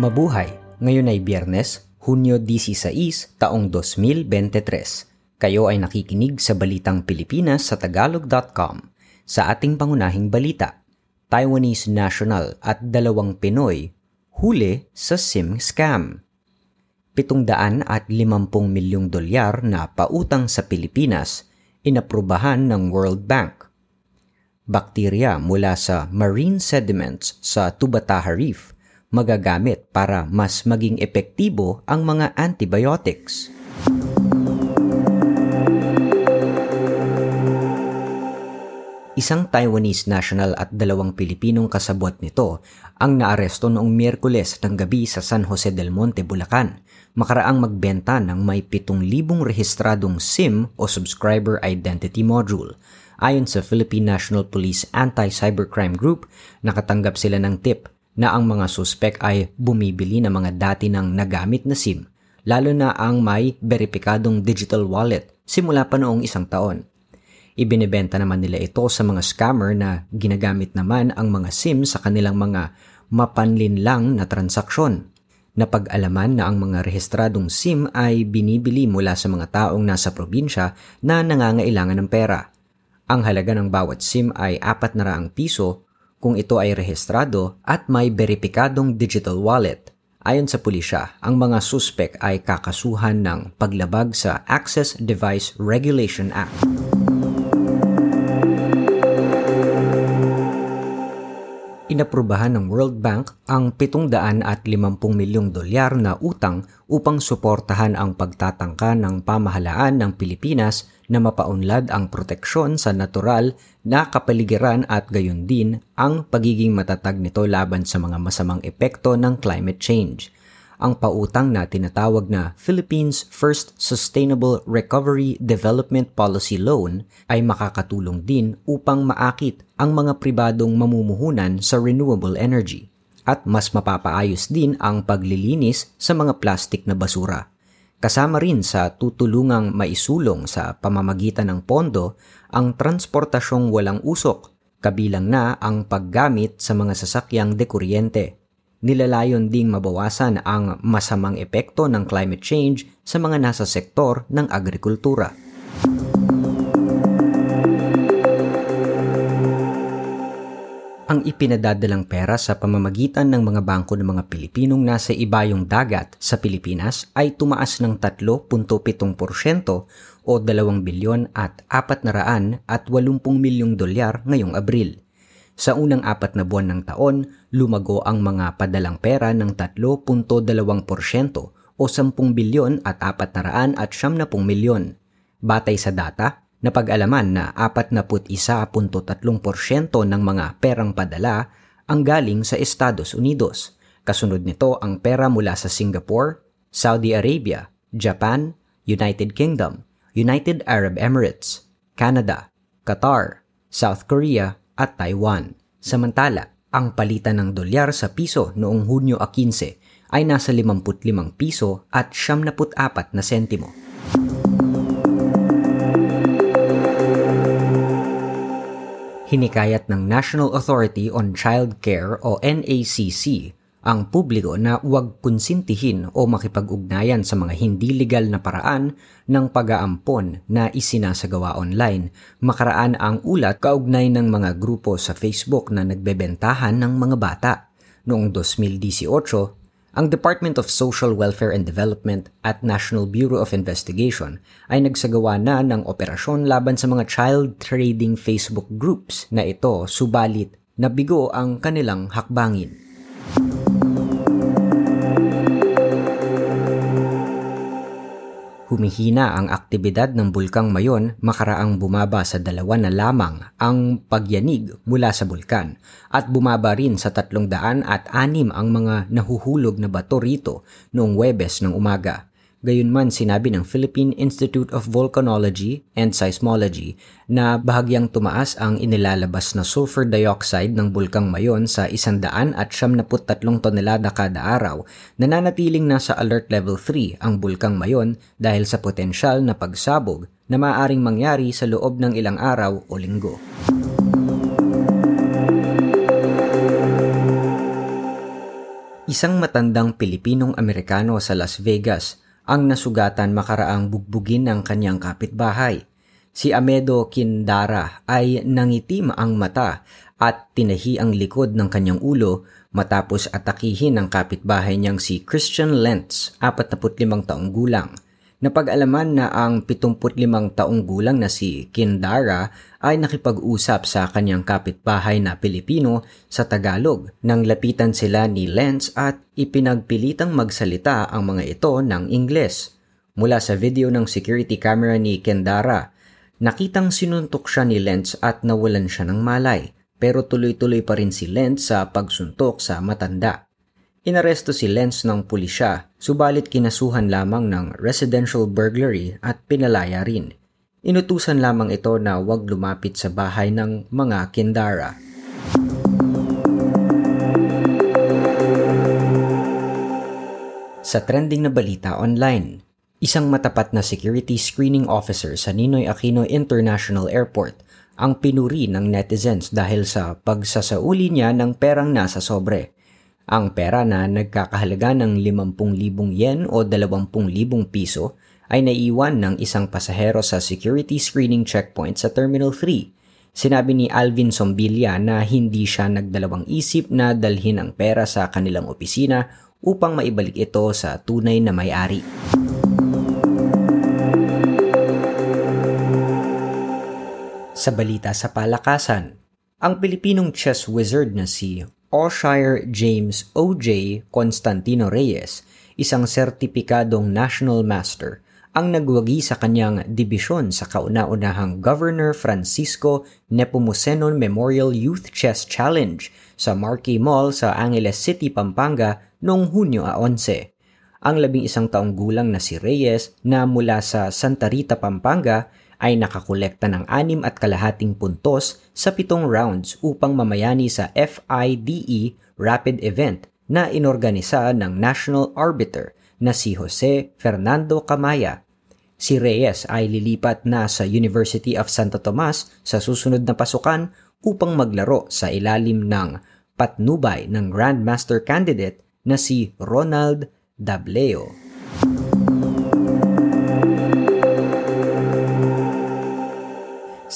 Mabuhay! Ngayon ay Biyernes, Hunyo 16, taong 2023. Kayo ay nakikinig sa Balitang Pilipinas sa Tagalog.com. Sa ating pangunahing balita, Taiwanese national at dalawang Pinoy huli sa SIM scam. 750 milyong dolyar na pautang sa Pilipinas inaprubahan ng World Bank. Bakterya mula sa marine sediments sa Tubataha Reef magagamit para mas maging epektibo ang mga antibiotics. Isang Taiwanese national at dalawang Pilipinong kasabot nito ang naaresto noong Miyerkules ng gabi sa San Jose del Monte, Bulacan, makaraang magbenta ng may 7,000 rehistradong SIM o Subscriber Identity Module. Ayon sa Philippine National Police Anti-Cybercrime Group, nakatanggap sila ng tip na ang mga suspek ay bumibili ng mga dati ng nagamit na SIM, lalo na ang may beripikadong digital wallet simula pa noong isang taon. Ibinebenta naman nila ito sa mga scammer na ginagamit naman ang mga SIM sa kanilang mga mapanlinlang na transaksyon. Napag-alaman na ang mga rehistradong SIM ay binibili mula sa mga taong nasa probinsya na nangangailangan ng pera. Ang halaga ng bawat SIM ay 400 piso kung ito ay rehistrado at may beripikadong digital wallet. Ayon sa pulisya, ang mga suspek ay kakasuhan ng paglabag sa Access Device Regulation Act. Inaprubahan ng World Bank ang 750 milyong dolyar na utang upang suportahan ang pagtatangka ng pamahalaan ng Pilipinas na mapaunlad ang proteksyon sa natural na kapaligiran at gayon din ang pagiging matatag nito laban sa mga masamang epekto ng climate change. Ang pautang na tinatawag na Philippines First Sustainable Recovery Development Policy Loan ay makakatulong din upang maakit ang mga pribadong mamumuhunan sa renewable energy at mas mapapaayos din ang paglilinis sa mga plastik na basura. Kasama rin sa tutulungang maisulong sa pamamagitan ng pondo ang transportasyong walang usok, kabilang na ang paggamit sa mga sasakyang dekuryente. Nilalayon ding mabawasan ang masamang epekto ng climate change sa mga nasa sektor ng agrikultura. ang ipinadadalang pera sa pamamagitan ng mga bangko ng mga Pilipinong nasa ibayong dagat sa Pilipinas ay tumaas ng 3.7% o 2 bilyon at 400 at 80 milyong dolyar ngayong Abril. Sa unang apat na buwan ng taon, lumago ang mga padalang pera ng 3.2% o 10 bilyon at 400 at 70 milyon. Batay sa data, Napag-alaman na 41.3% ng mga perang padala ang galing sa Estados Unidos. Kasunod nito ang pera mula sa Singapore, Saudi Arabia, Japan, United Kingdom, United Arab Emirates, Canada, Qatar, South Korea at Taiwan. Samantala, ang palitan ng dolyar sa piso noong Hunyo 15 ay nasa 55 piso at 74 na sentimo. hinikayat ng National Authority on Child Care o NACC ang publiko na huwag konsintihin o makipag-ugnayan sa mga hindi legal na paraan ng pag-aampon na isinasagawa online. Makaraan ang ulat kaugnay ng mga grupo sa Facebook na nagbebentahan ng mga bata. Noong 2018, ang Department of Social Welfare and Development at National Bureau of Investigation ay nagsagawa na ng operasyon laban sa mga child trading Facebook groups na ito subalit nabigo ang kanilang hakbangin. Humihina ang aktibidad ng Bulkang Mayon makaraang bumaba sa dalawa na lamang ang pagyanig mula sa bulkan at bumaba rin sa tatlong daan at anim ang mga nahuhulog na bato rito noong Webes ng umaga. Gayunman sinabi ng Philippine Institute of Volcanology and Seismology na bahagyang tumaas ang inilalabas na sulfur dioxide ng bulkang Mayon sa 100 at 73 tonelada kada araw, nananatiling nasa alert level 3 ang bulkang Mayon dahil sa potensyal na pagsabog na maaaring mangyari sa loob ng ilang araw o linggo. Isang matandang Pilipinong Amerikano sa Las Vegas ang nasugatan makaraang bugbugin ng kanyang kapitbahay. Si Amedo Kindara ay nangitim ang mata at tinahi ang likod ng kanyang ulo matapos atakihin ng kapitbahay niyang si Christian Lentz, 45 taong gulang. Napag-alaman na ang 75 taong gulang na si Kindara ay nakipag-usap sa kanyang kapitbahay na Pilipino sa Tagalog nang lapitan sila ni Lentz at ipinagpilitang magsalita ang mga ito ng Ingles. Mula sa video ng security camera ni Kendara, nakitang sinuntok siya ni Lentz at nawalan siya ng malay pero tuloy-tuloy pa rin si Lentz sa pagsuntok sa matanda. Inaresto si Lenz ng pulisya, subalit kinasuhan lamang ng residential burglary at pinalaya rin. Inutusan lamang ito na huwag lumapit sa bahay ng mga Kindara. Sa trending na balita online, isang matapat na security screening officer sa Ninoy Aquino International Airport ang pinuri ng netizens dahil sa pagsasauli niya ng perang nasa sobre. Ang pera na nagkakahalaga ng 50,000 yen o 20,000 piso ay naiwan ng isang pasahero sa security screening checkpoint sa Terminal 3. Sinabi ni Alvin Sombilia na hindi siya nagdalawang isip na dalhin ang pera sa kanilang opisina upang maibalik ito sa tunay na may-ari. Sa balita sa palakasan, ang Pilipinong chess wizard na si Oshire James O.J. Constantino Reyes, isang sertipikadong national master, ang nagwagi sa kanyang dibisyon sa kauna-unahang Governor Francisco Nepomuceno Memorial Youth Chess Challenge sa Marquee Mall sa Angeles City, Pampanga noong Hunyo 11. Ang labing isang taong gulang na si Reyes na mula sa Santa Rita, Pampanga ay nakakolekta ng anim at kalahating puntos sa pitong rounds upang mamayani sa FIDE Rapid Event na inorganisa ng national arbiter na si Jose Fernando Camaya. Si Reyes ay lilipat na sa University of Santo Tomas sa susunod na pasukan upang maglaro sa ilalim ng patnubay ng Grandmaster candidate na si Ronald Dableo.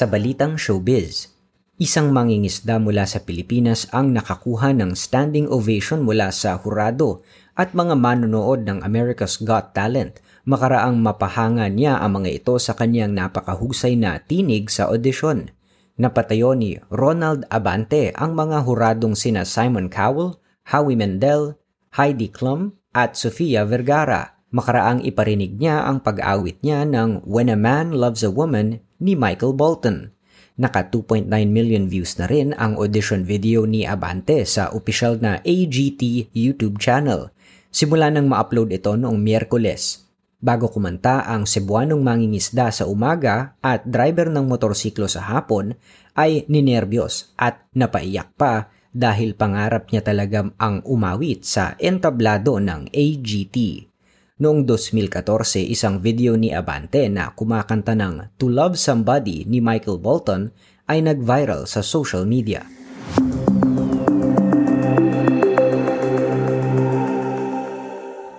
Sa balitang showbiz, isang mangingisda mula sa Pilipinas ang nakakuha ng standing ovation mula sa hurado at mga manonood ng America's Got Talent. Makaraang mapahanga niya ang mga ito sa kanyang napakahusay na tinig sa audition. Napatayo ni Ronald Abante ang mga huradong sina Simon Cowell, Howie Mendel, Heidi Klum at Sofia Vergara. Makaraang iparinig niya ang pag-awit niya ng When a Man Loves a Woman ni Michael Bolton. Naka 2.9 million views na rin ang audition video ni Abante sa opisyal na AGT YouTube channel. Simula nang ma-upload ito noong Miyerkules. Bago kumanta ang Cebuanong mangingisda sa umaga at driver ng motorsiklo sa hapon ay ninerbiyos at napaiyak pa dahil pangarap niya talaga ang umawit sa entablado ng AGT. Noong 2014, isang video ni Abante na kumakanta ng To Love Somebody ni Michael Bolton ay nag-viral sa social media.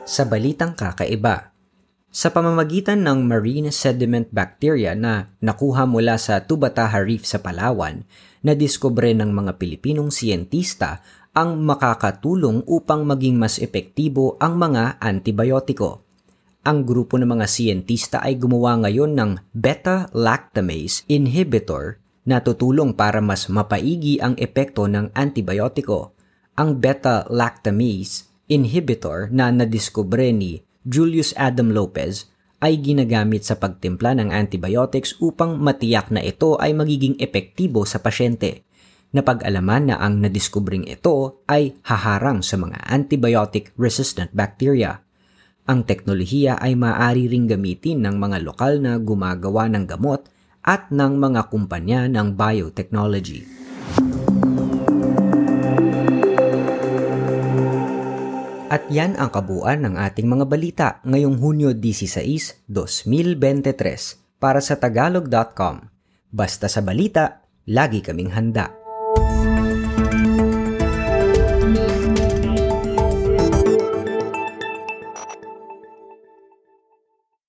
Sa balitang kakaiba, sa pamamagitan ng marine sediment bacteria na nakuha mula sa Tubataha Reef sa Palawan, nadiskubre ng mga Pilipinong siyentista ang makakatulong upang maging mas epektibo ang mga antibiotiko. Ang grupo ng mga siyentista ay gumawa ngayon ng beta-lactamase inhibitor na tutulong para mas mapaigi ang epekto ng antibiotiko. Ang beta-lactamase inhibitor na nadiskubre ni Julius Adam Lopez ay ginagamit sa pagtimpla ng antibiotics upang matiyak na ito ay magiging epektibo sa pasyente napag-alaman na ang nadiskubring ito ay haharang sa mga antibiotic-resistant bacteria. Ang teknolohiya ay maaari ring gamitin ng mga lokal na gumagawa ng gamot at ng mga kumpanya ng biotechnology. At yan ang kabuuan ng ating mga balita ngayong Hunyo 16, 2023 para sa tagalog.com. Basta sa balita, lagi kaming handa.